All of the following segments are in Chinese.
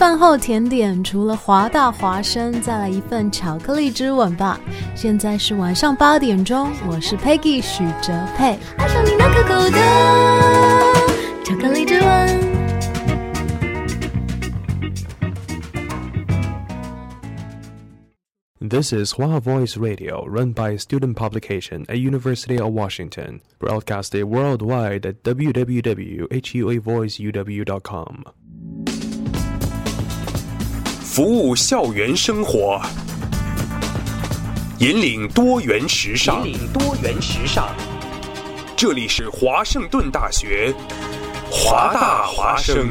饭后甜点除了华大华生，再来一份巧克力之吻吧。现在是晚上八点钟，我是 Peggy 许哲佩。爱上你那可口的巧克力之吻。This is Hua Voice Radio, run by a student publication at University of Washington, broadcasted worldwide at www.huavoiceuw.com. 服务校园生活，引领多元时尚。引领多元时尚。这里是华盛顿大学，华大华生。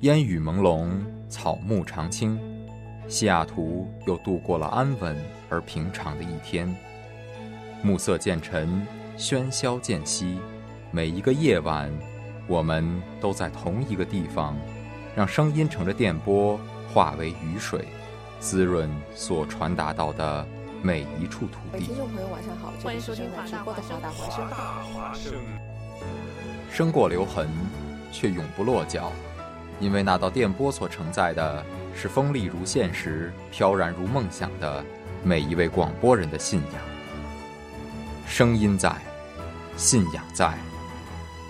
烟雨朦胧，草木常青，西雅图又度过了安稳而平常的一天。暮色渐沉，喧嚣渐息，每一个夜晚。我们都在同一个地方，让声音乘着电波化为雨水，滋润所传达到的每一处土地。听众朋友，晚上好，欢迎收听华大华声。声过留痕，却永不落脚，因为那道电波所承载的是锋利如现实、飘然如梦想的每一位广播人的信仰。声音在，信仰在，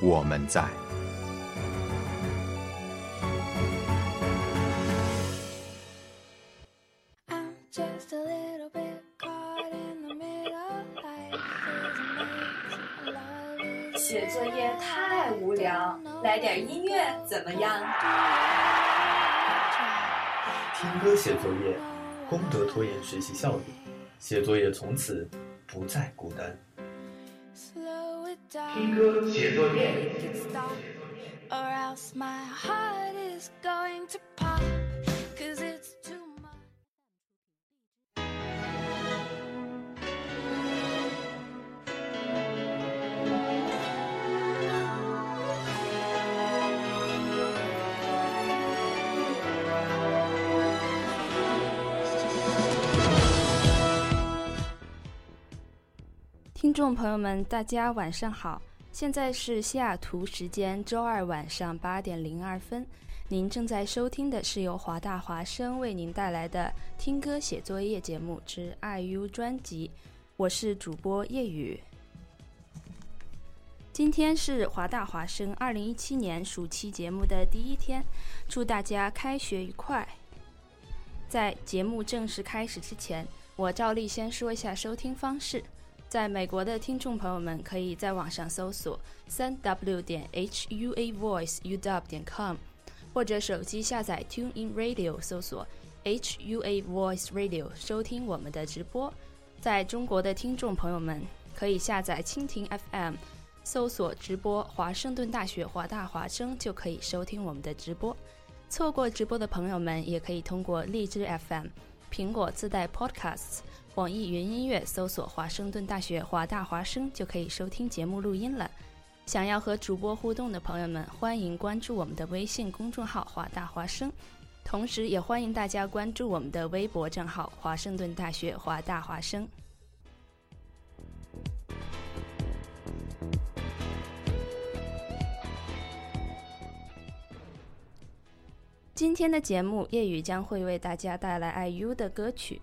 我们在。来点音乐怎么样？听歌写作业，功德拖延学习效率，写作业从此不再孤单。听歌写作业。众朋友们，大家晚上好！现在是西雅图时间周二晚上八点零二分。您正在收听的是由华大华声为您带来的《听歌写作业》节目之 IU 专辑，我是主播叶雨。今天是华大华声二零一七年暑期节目的第一天，祝大家开学愉快！在节目正式开始之前，我照例先说一下收听方式。在美国的听众朋友们，可以在网上搜索三 w 点 h u a voice u w 点 com，或者手机下载 Tune In Radio 搜索 h u a voice radio 收听我们的直播。在中国的听众朋友们，可以下载蜻蜓 FM，搜索直播华盛顿大学华大华声，就可以收听我们的直播。错过直播的朋友们，也可以通过荔枝 FM、苹果自带 Podcasts。网易云音乐搜索华盛顿大学华大华声就可以收听节目录音了。想要和主播互动的朋友们，欢迎关注我们的微信公众号“华大华声”，同时也欢迎大家关注我们的微博账号“华盛顿大学华大华声”。今天的节目，夜雨将会为大家带来 IU 的歌曲。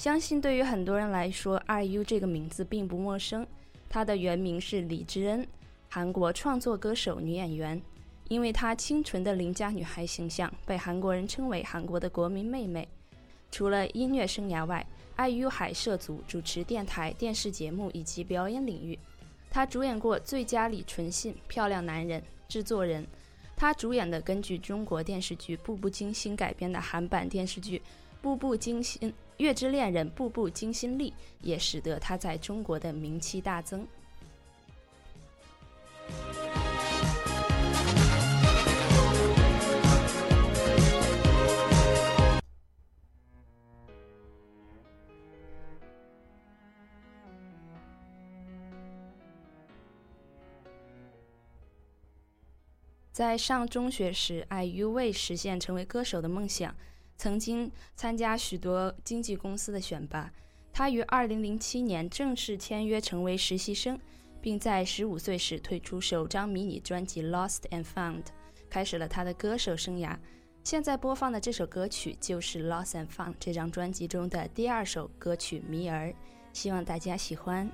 相信对于很多人来说，IU 这个名字并不陌生。她的原名是李智恩，韩国创作歌手、女演员。因为她清纯的邻家女孩形象，被韩国人称为韩国的国民妹妹。除了音乐生涯外，IU 还涉足主持电台、电视节目以及表演领域。她主演过《最佳李纯信》《漂亮男人》《制作人》。她主演的根据中国电视剧《步步惊心》改编的韩版电视剧《步步惊心》。《月之恋人》《步步惊心力》也使得他在中国的名气大增。在上中学时爱于为实现成为歌手的梦想。曾经参加许多经纪公司的选拔，他于2007年正式签约成为实习生，并在十五岁时推出首张迷你专辑《Lost and Found》，开始了他的歌手生涯。现在播放的这首歌曲就是《Lost and Found》这张专辑中的第二首歌曲《迷儿》，希望大家喜欢。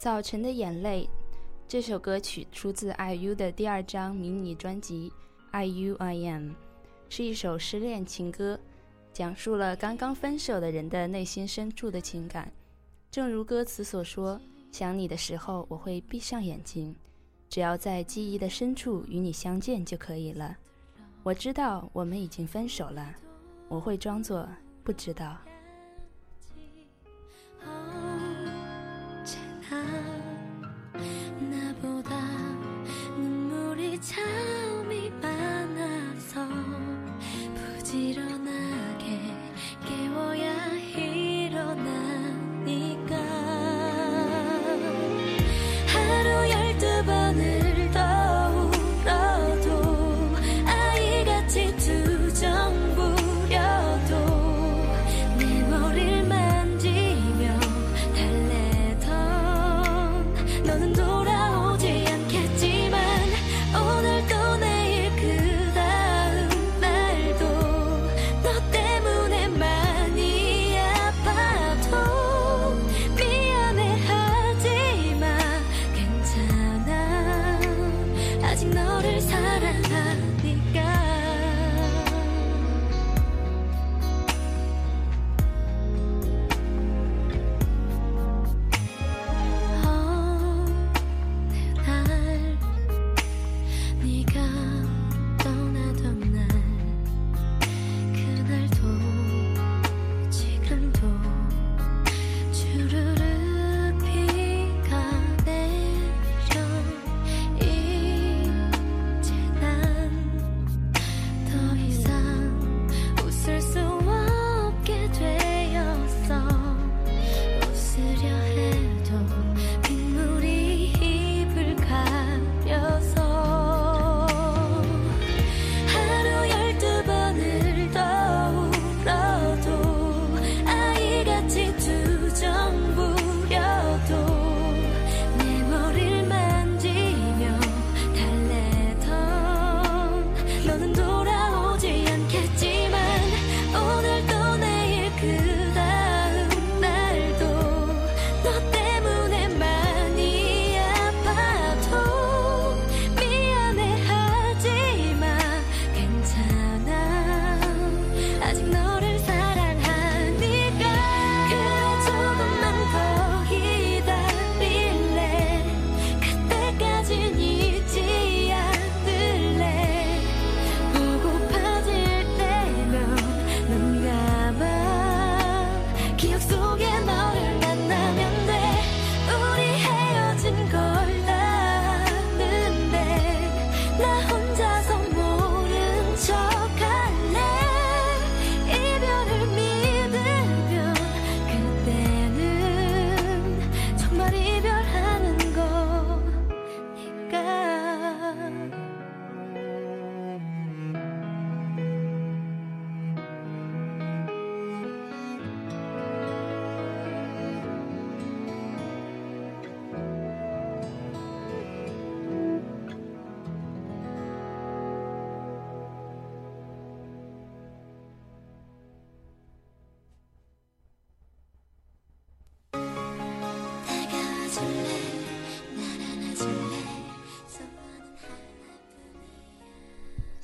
早晨的眼泪，这首歌曲出自 IU 的第二张迷你专辑《IU I Am》，是一首失恋情歌，讲述了刚刚分手的人的内心深处的情感。正如歌词所说：“想你的时候，我会闭上眼睛，只要在记忆的深处与你相见就可以了。我知道我们已经分手了，我会装作不知道。”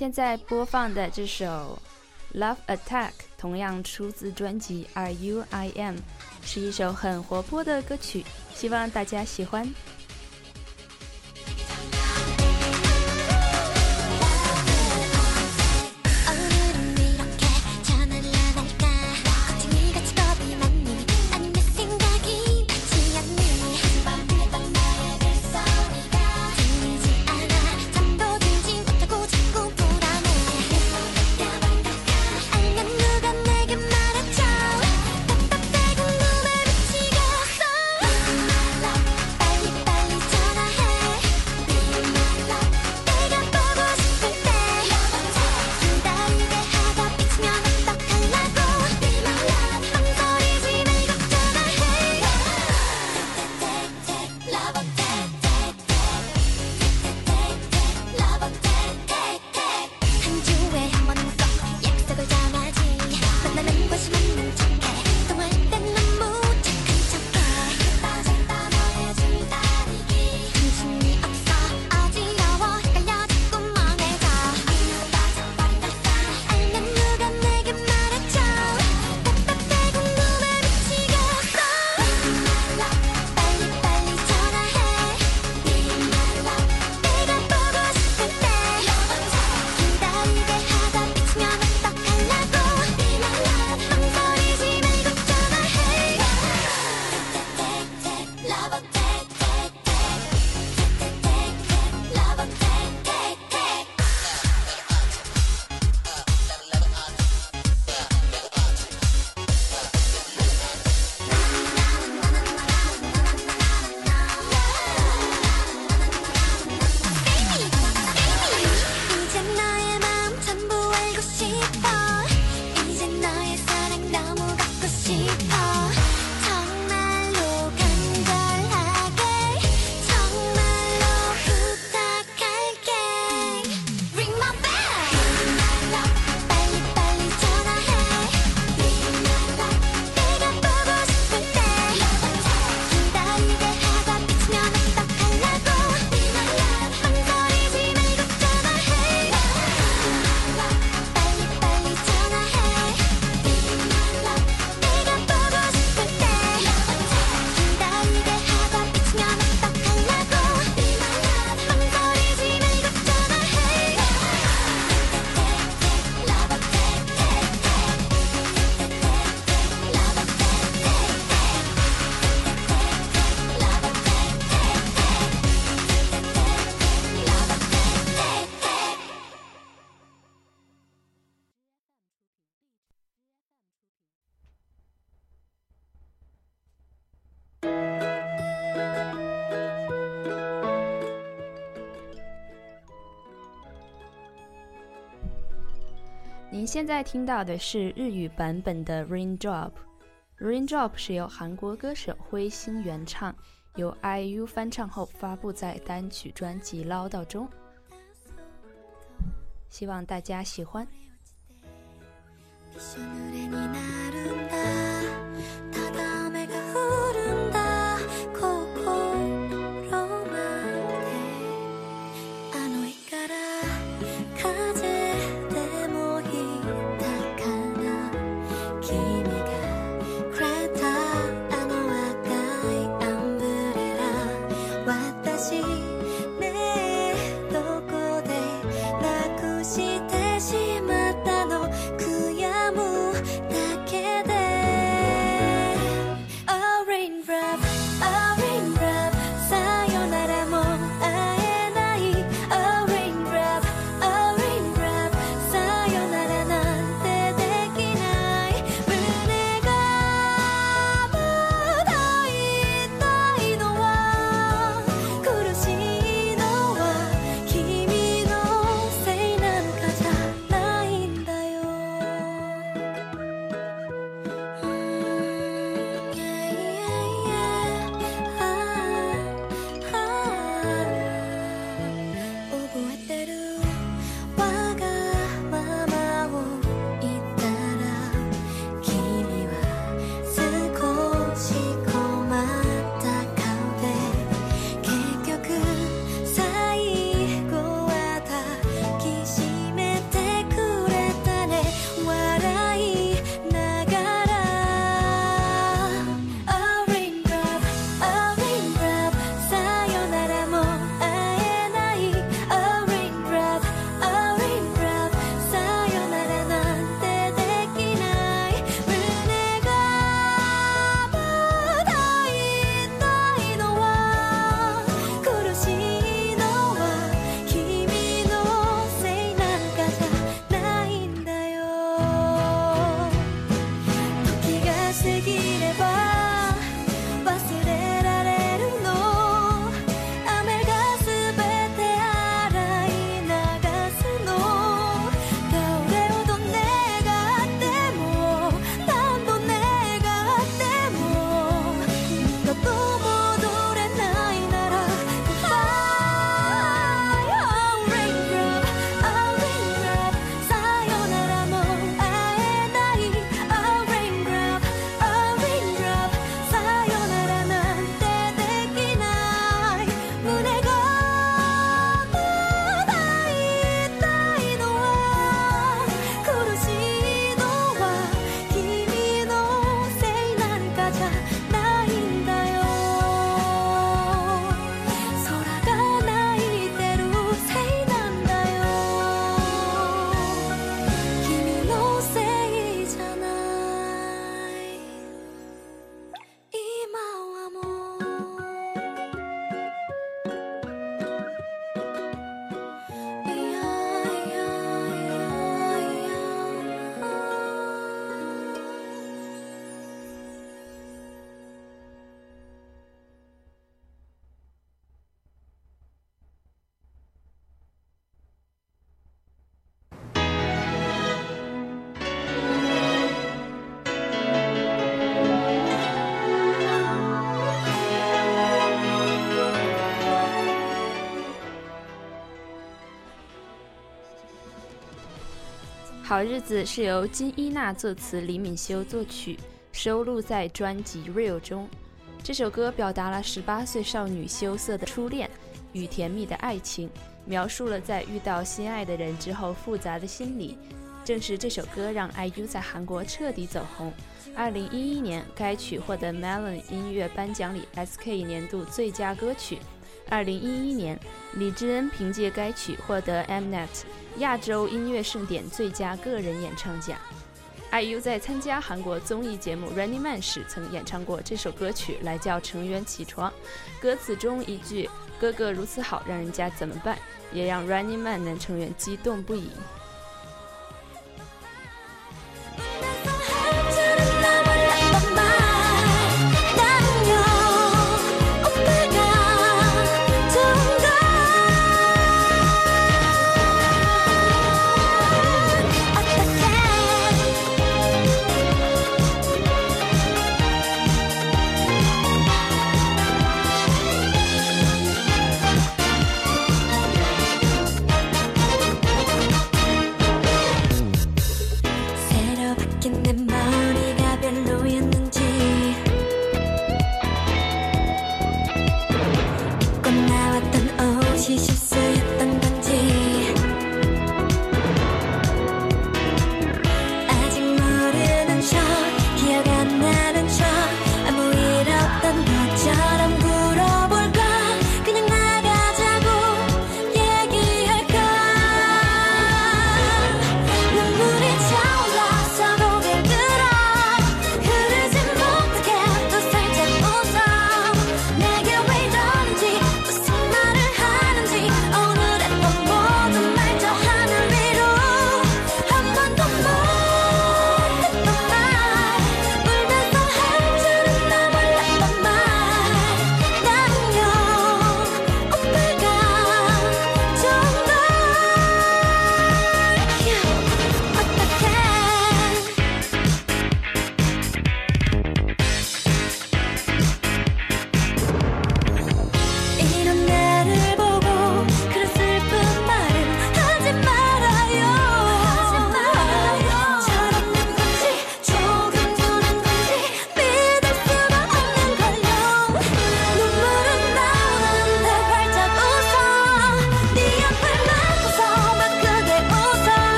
现在播放的这首《Love Attack》同样出自专辑《Are You I Am》，是一首很活泼的歌曲，希望大家喜欢。现在听到的是日语版本的《Raindrop》，《Raindrop》是由韩国歌手灰星原唱，由 IU 翻唱后发布在单曲专辑《唠叨》中，希望大家喜欢。好日子是由金伊娜作词，李敏修作曲，收录在专辑《Real》中。这首歌表达了十八岁少女羞涩的初恋与甜蜜的爱情，描述了在遇到心爱的人之后复杂的心理。正是这首歌让 IU 在韩国彻底走红。二零一一年，该曲获得 Melon 音乐颁奖礼 SK 年度最佳歌曲。二零一一年，李智恩凭借该曲获得 Mnet 亚洲音乐盛典最佳个人演唱奖。IU 在参加韩国综艺节目《Running Man》时曾演唱过这首歌曲来叫成员起床。歌词中一句“哥哥如此好，让人家怎么办”也让 Running Man 男成员激动不已。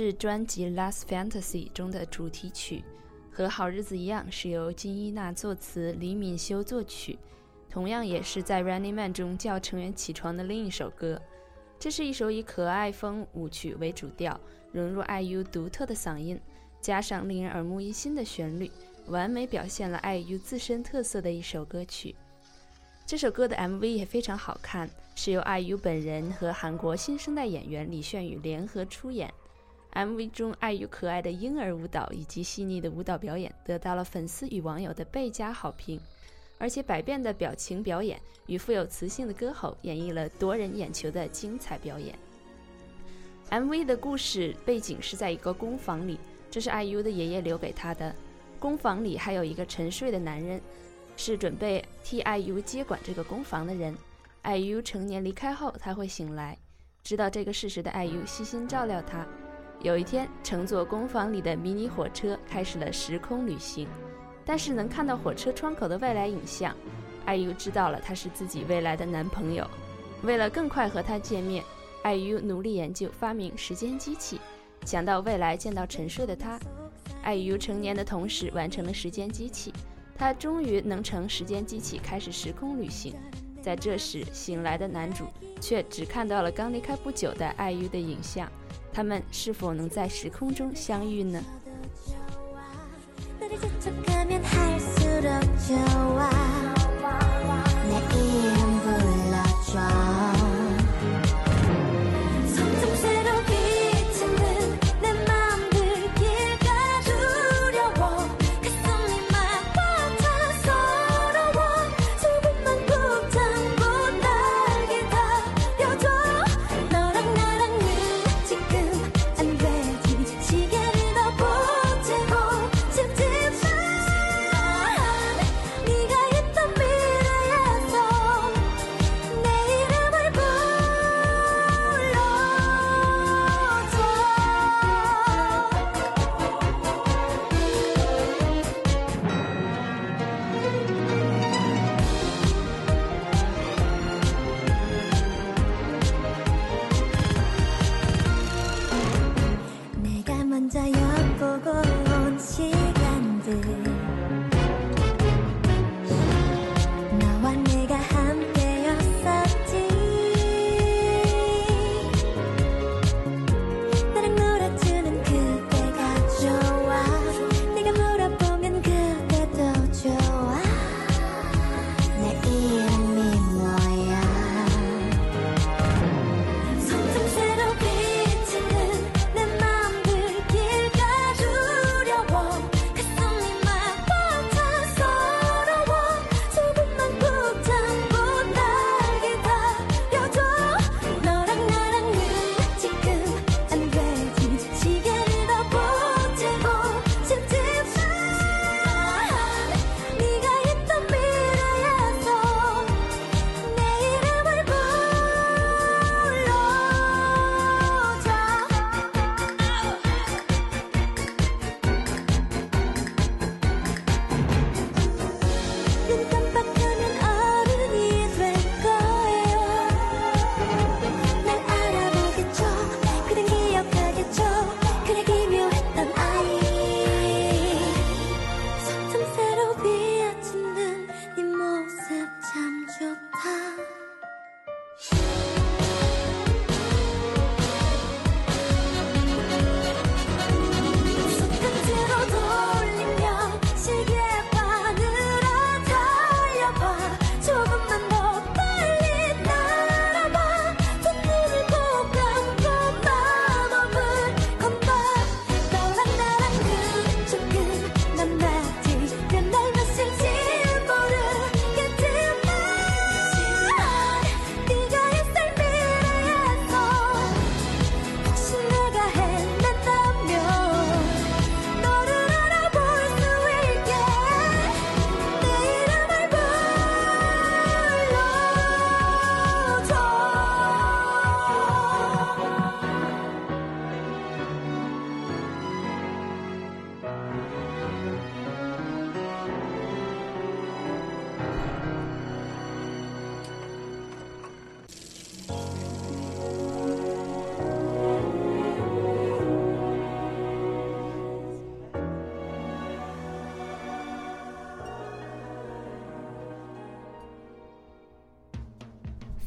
是专辑《Last Fantasy》中的主题曲，和《好日子》一样是由金伊娜作词，李敏修作曲，同样也是在《Running Man》中叫成员起床的另一首歌。这是一首以可爱风舞曲为主调，融入 IU 独特的嗓音，加上令人耳目一新的旋律，完美表现了 IU 自身特色的一首歌曲。这首歌的 MV 也非常好看，是由 IU 本人和韩国新生代演员李炫宇联合出演。MV 中爱与可爱的婴儿舞蹈以及细腻的舞蹈表演得到了粉丝与网友的倍加好评，而且百变的表情表演与富有磁性的歌喉演绎了夺人眼球的精彩表演。MV 的故事背景是在一个工坊里，这是 IU 的爷爷留给他的。工坊里还有一个沉睡的男人。是准备替 IU 接管这个工房的人。IU 成年离开后，他会醒来。知道这个事实的 IU 细心照料他。有一天，乘坐工房里的迷你火车开始了时空旅行，但是能看到火车窗口的未来影像艾 U 知道了他是自己未来的男朋友。为了更快和他见面艾 U 努力研究发明时间机器，想到未来见到沉睡的他艾 U 成年的同时完成了时间机器，他终于能乘时间机器开始时空旅行。在这时，醒来的男主却只看到了刚离开不久的艾 U 的影像，他们是否能在时空中相遇呢？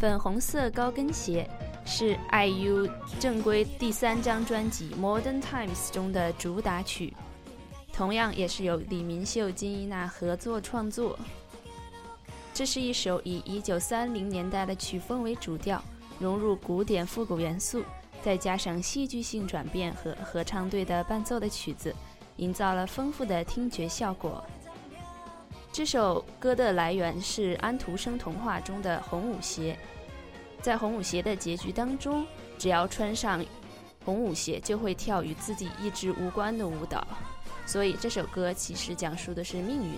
粉红色高跟鞋是 IU 正规第三张专辑《Modern Times》中的主打曲，同样也是由李明秀、金依娜合作创作。这是一首以1930年代的曲风为主调，融入古典复古元素，再加上戏剧性转变和合唱队的伴奏的曲子，营造了丰富的听觉效果。这首歌的来源是安徒生童话中的红舞鞋，在红舞鞋的结局当中，只要穿上红舞鞋，就会跳与自己意志无关的舞蹈，所以这首歌其实讲述的是命运。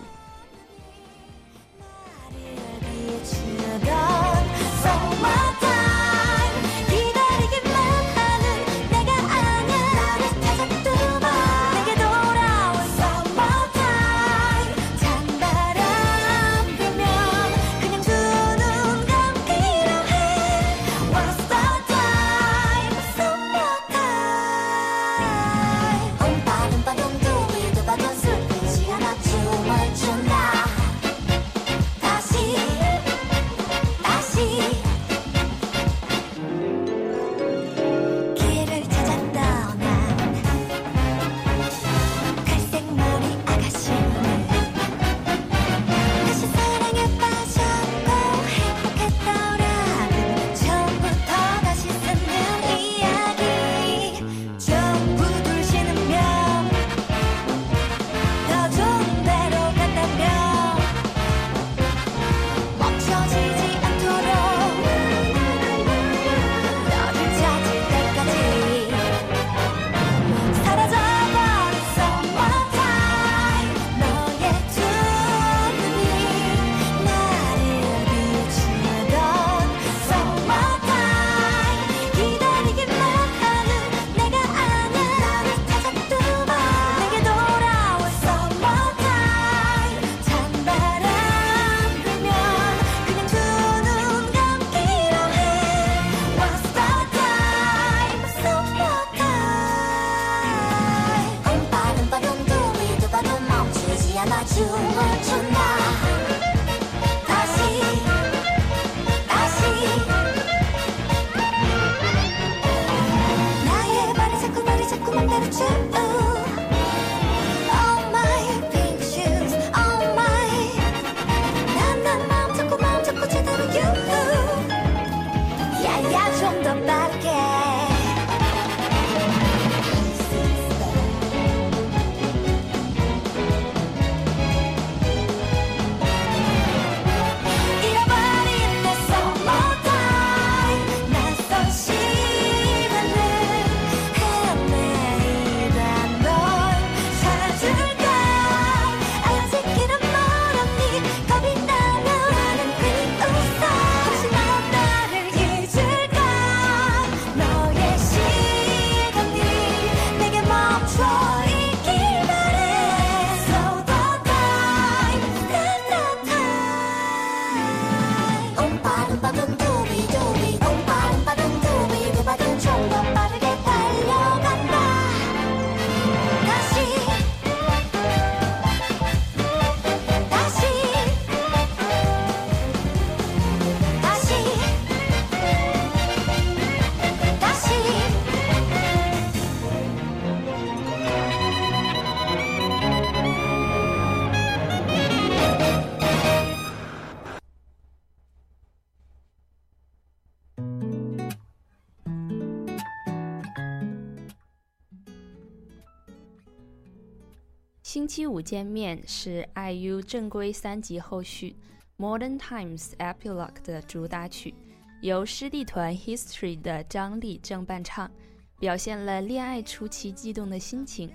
星期五见面是 IU 正规三辑后续《Modern Times Epilogue》的主打曲，由师弟团 History 的张力正伴唱，表现了恋爱初期激动的心情，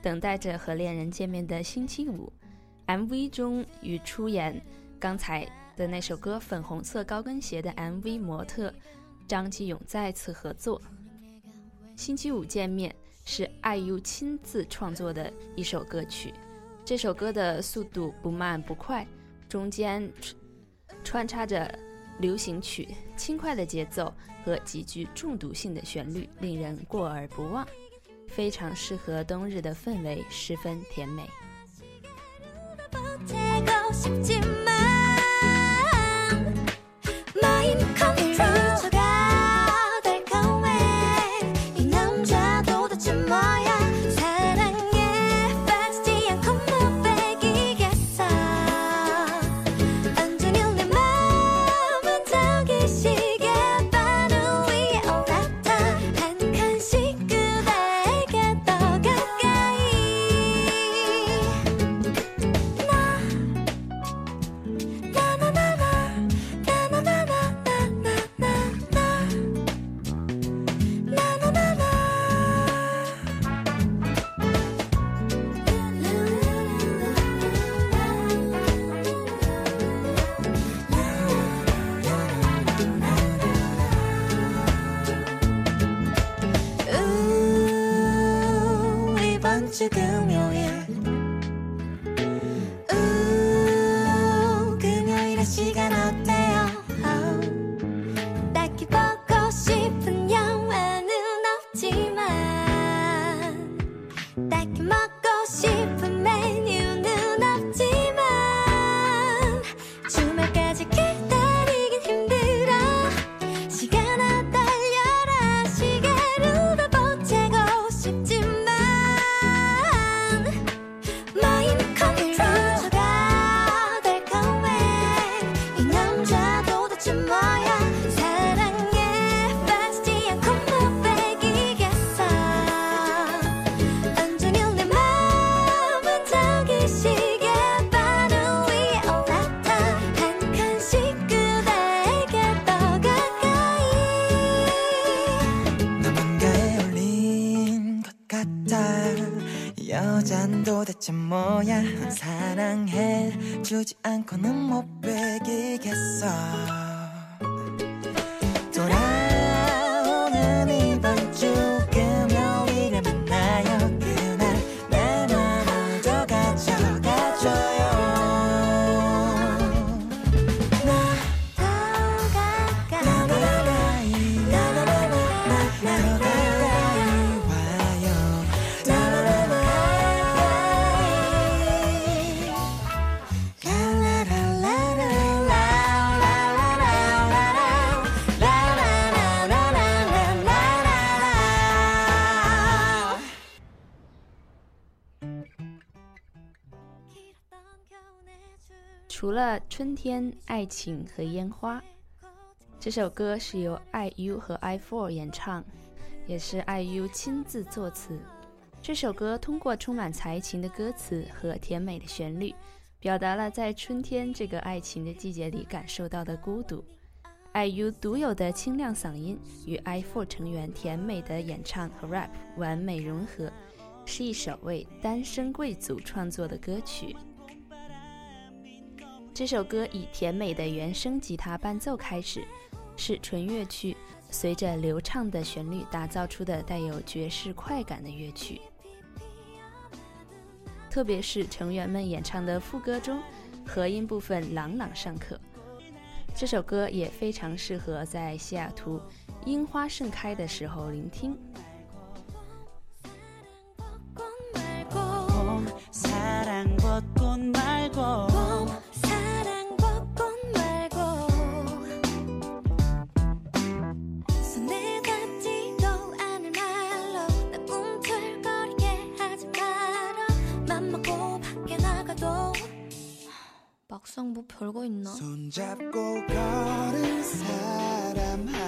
等待着和恋人见面的星期五。MV 中与出演刚才的那首歌《粉红色高跟鞋》的 MV 模特张基勇再次合作。星期五见面。是 IU 亲自创作的一首歌曲，这首歌的速度不慢不快，中间穿插着流行曲，轻快的节奏和极具中毒性的旋律令人过耳不忘，非常适合冬日的氛围，十分甜美。my in control。 시계 春天、爱情和烟花，这首歌是由 IU 和 i four 演唱，也是 IU 亲自作词。这首歌通过充满才情的歌词和甜美的旋律，表达了在春天这个爱情的季节里感受到的孤独。IU 独有的清亮嗓音与 i four 成员甜美的演唱和 rap 完美融合，是一首为单身贵族创作的歌曲。这首歌以甜美的原声吉他伴奏开始，是纯乐曲，随着流畅的旋律打造出的带有爵士快感的乐曲。特别是成员们演唱的副歌中，和音部分朗朗上口。这首歌也非常适合在西雅图樱花盛开的时候聆听。 막상 뭐 별거 있나? 손잡고 걸은 사람 하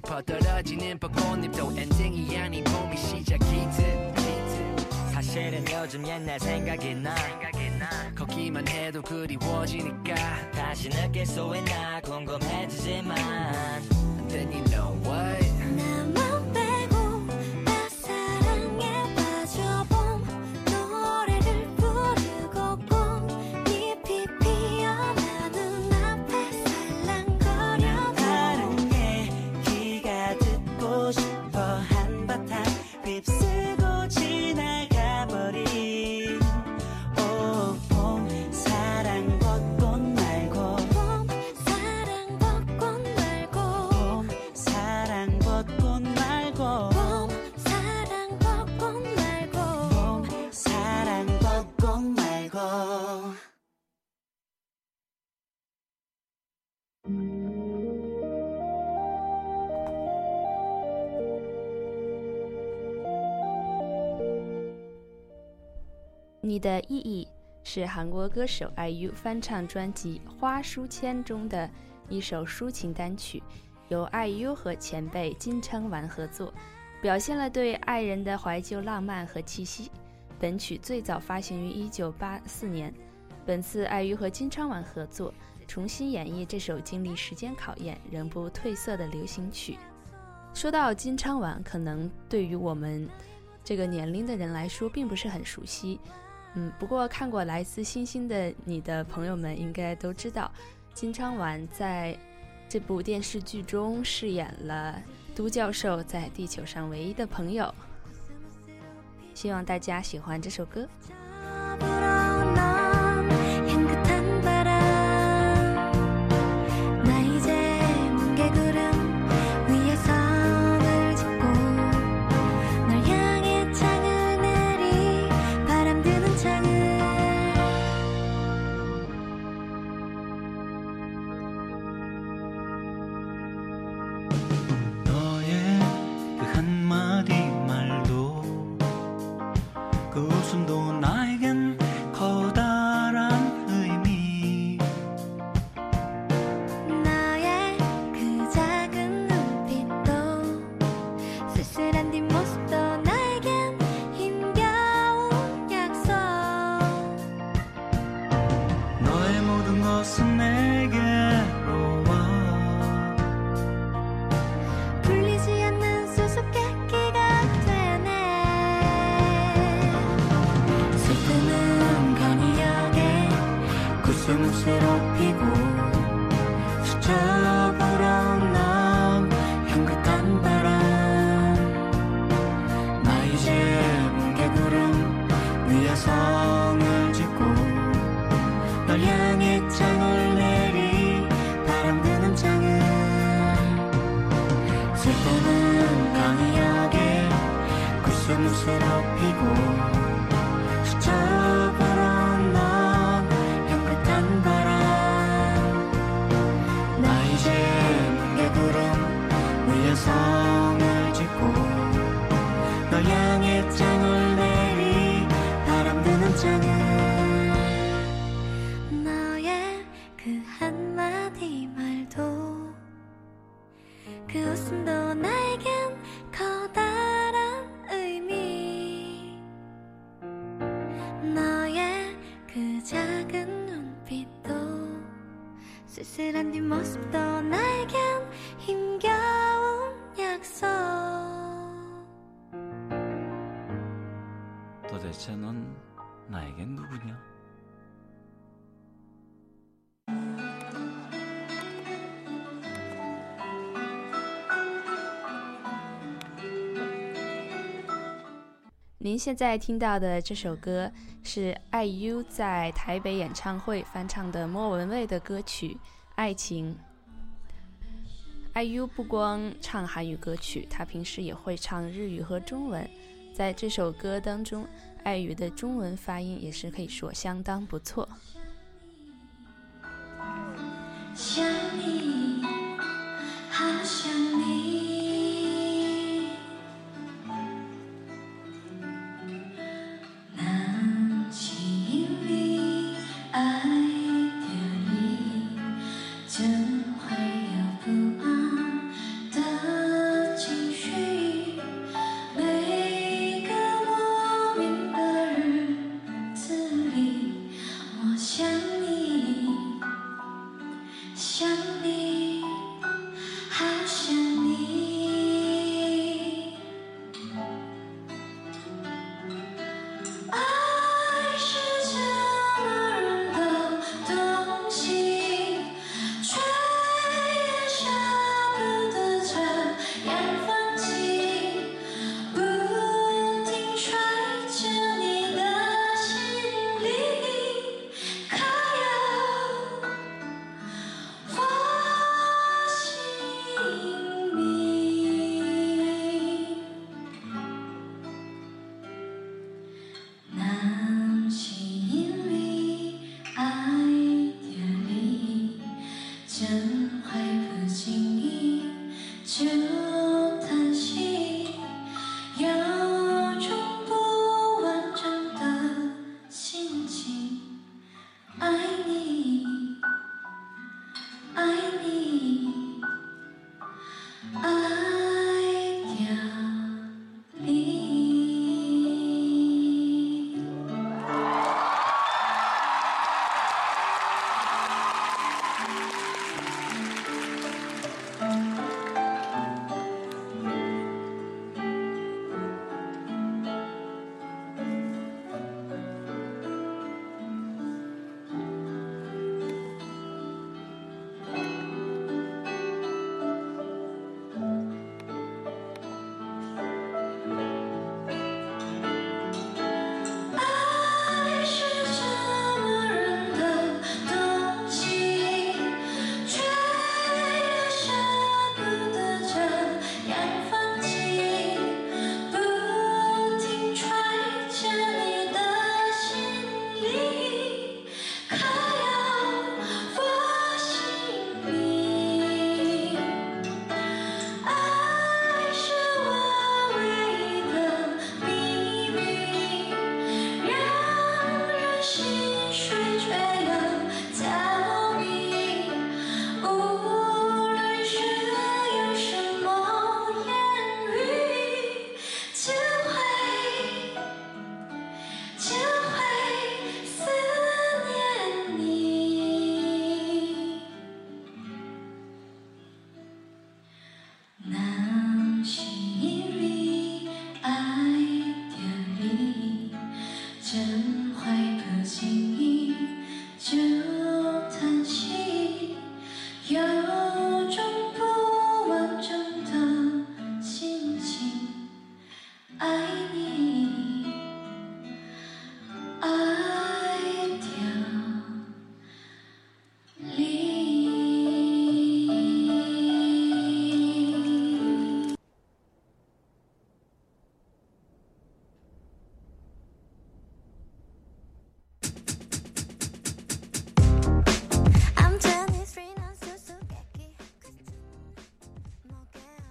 싶어 떨어지는 벚꽃잎도 엔딩이 아닌 봄이 시작이듯 사실은 요즘 옛날 생각이 나, 생각이 나. 걷기만 해도 그리워지니까. 다시 느낄 수 있나? 你的意义是韩国歌手 IU 翻唱专辑《花书签》中的一首抒情单曲，由 IU 和前辈金昌完合作，表现了对爱人的怀旧浪漫和气息。本曲最早发行于1984年。本次 IU 和金昌完合作，重新演绎这首经历时间考验仍不褪色的流行曲。说到金昌完，可能对于我们这个年龄的人来说，并不是很熟悉。嗯，不过看过《来自星星的你》的朋友们应该都知道，金昌丸在这部电视剧中饰演了都教授在地球上唯一的朋友。希望大家喜欢这首歌。 부담스럽히고 스쳐 불어온 남 향긋한 바람. 나 이제 뭉게구름 위에 성을 짓고 널 향해 창을 내리 바람 드는 창을. 슬픔은 강이하게 구스무스럽히고 您现在听到的这首歌是 IU 在台北演唱会翻唱的莫文蔚的歌曲《爱情》。IU 不光唱韩语歌曲，他平时也会唱日语和中文。在这首歌当中，IU 的中文发音也是可以说相当不错。想你，好想你。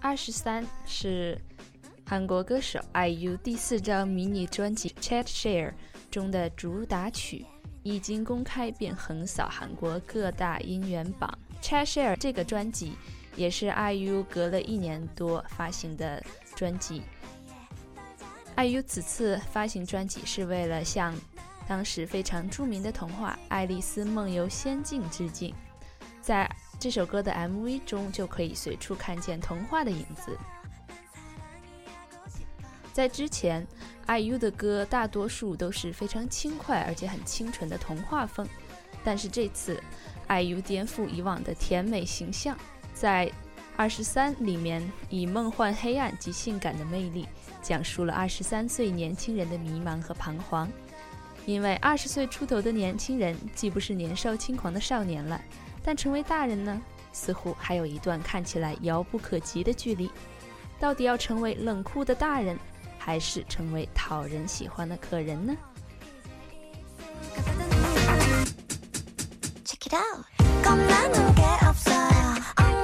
二十三是韩国歌手 IU 第四张迷你专辑《Chat Share》中的主打曲，一经公开便横扫韩国各大音源榜。《Chat Share》这个专辑也是 IU 隔了一年多发行的专辑。IU 此次发行专辑是为了向当时非常著名的童话《爱丽丝梦游仙境》致敬。在这首歌的 MV 中，就可以随处看见童话的影子。在之前，IU 的歌大多数都是非常轻快而且很清纯的童话风，但是这次，IU 颠覆以往的甜美形象，在《二十三》里面以梦幻、黑暗及性感的魅力，讲述了二十三岁年轻人的迷茫和彷徨。因为二十岁出头的年轻人，既不是年少轻狂的少年了。但成为大人呢，似乎还有一段看起来遥不可及的距离。到底要成为冷酷的大人，还是成为讨人喜欢的可人呢？Check it out.？《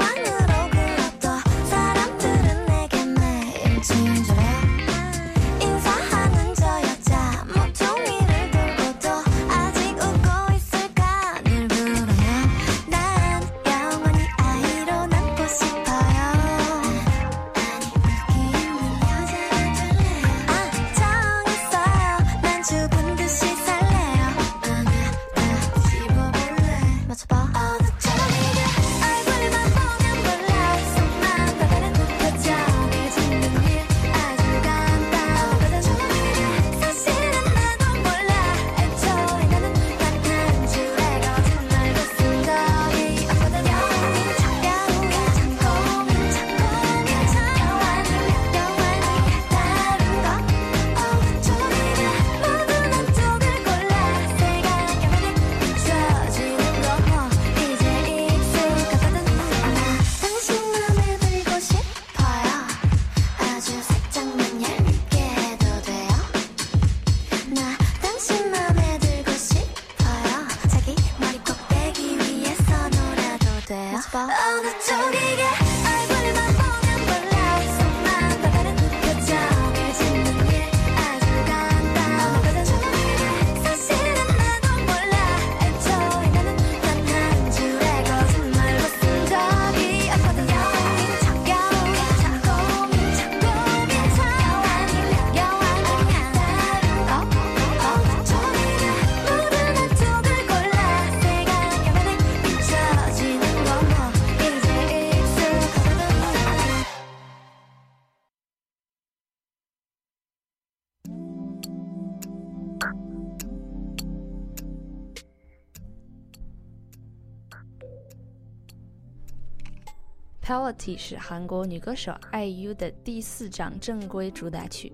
Quality》是韩国女歌手 IU 的第四张正规主打曲。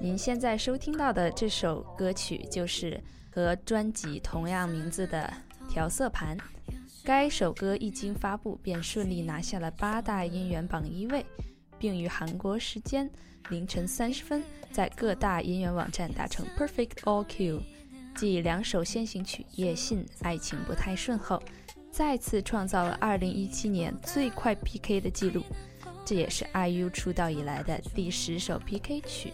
您现在收听到的这首歌曲就是和专辑同样名字的《调色盘》。该首歌一经发布，便顺利拿下了八大音源榜一位，并于韩国时间凌晨三十分在各大音源网站达成 Perfect All Q，继两首先行曲《夜信》《爱情不太顺》后。再次创造了2017年最快 PK 的记录，这也是 IU 出道以来的第十首 PK 曲。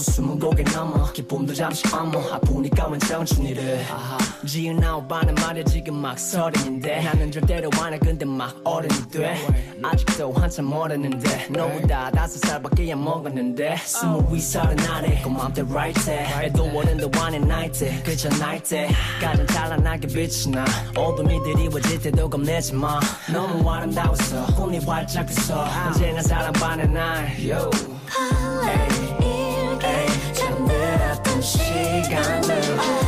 숨은 고개 넘어. 기쁨도 잠시 어머 아프니까 웬 청춘이를. 지은 아홉 반은 말야 지금 막 서른인데. 나는 절대로 안해. 근데 막 어른이 돼. 아직도 한참 모르는데. 너보다 다섯 살밖에 안 먹었는데. 스무 위 서른 아래 고맘대 right 해. 애도 어른도 안해 나이 때 그저 나이 때 가장 찬란하게 빛이 나. 어둠이 드리워질 때도 겁내지 마. 너무 아름다웠어 꿈이 활짝 피서 언제나 사랑받는 날. Yo. 잠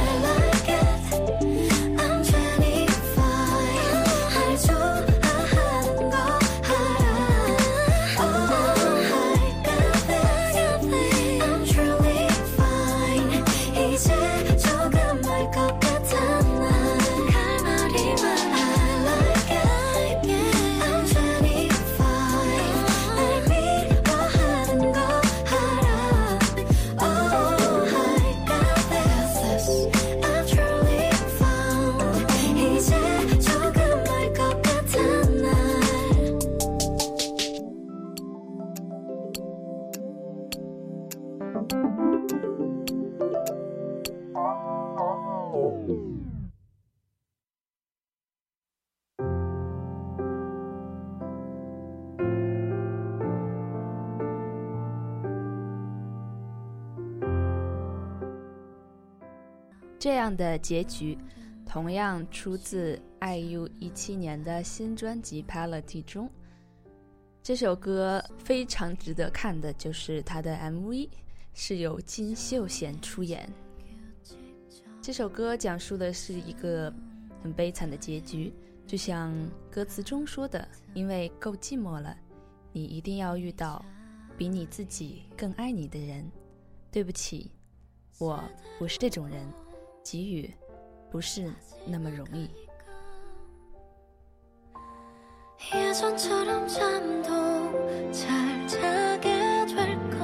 这样的结局》同样出自 IU 一七年的新专辑《Palette》中。这首歌非常值得看的就是它的 MV，是由金秀贤出演。这首歌讲述的是一个很悲惨的结局，就像歌词中说的：“因为够寂寞了，你一定要遇到比你自己更爱你的人。”对不起，我不是这种人，给予不是那么容易。 예전처럼 잠도 잘 자게 될 거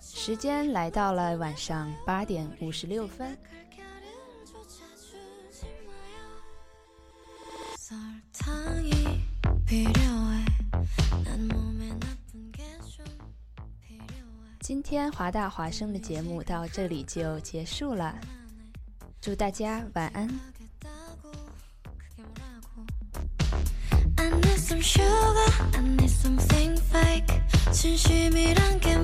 时间来到了晚上八点五十六分。今天华大华生的节目到这里就结束了，祝大家晚安。 진심이란 게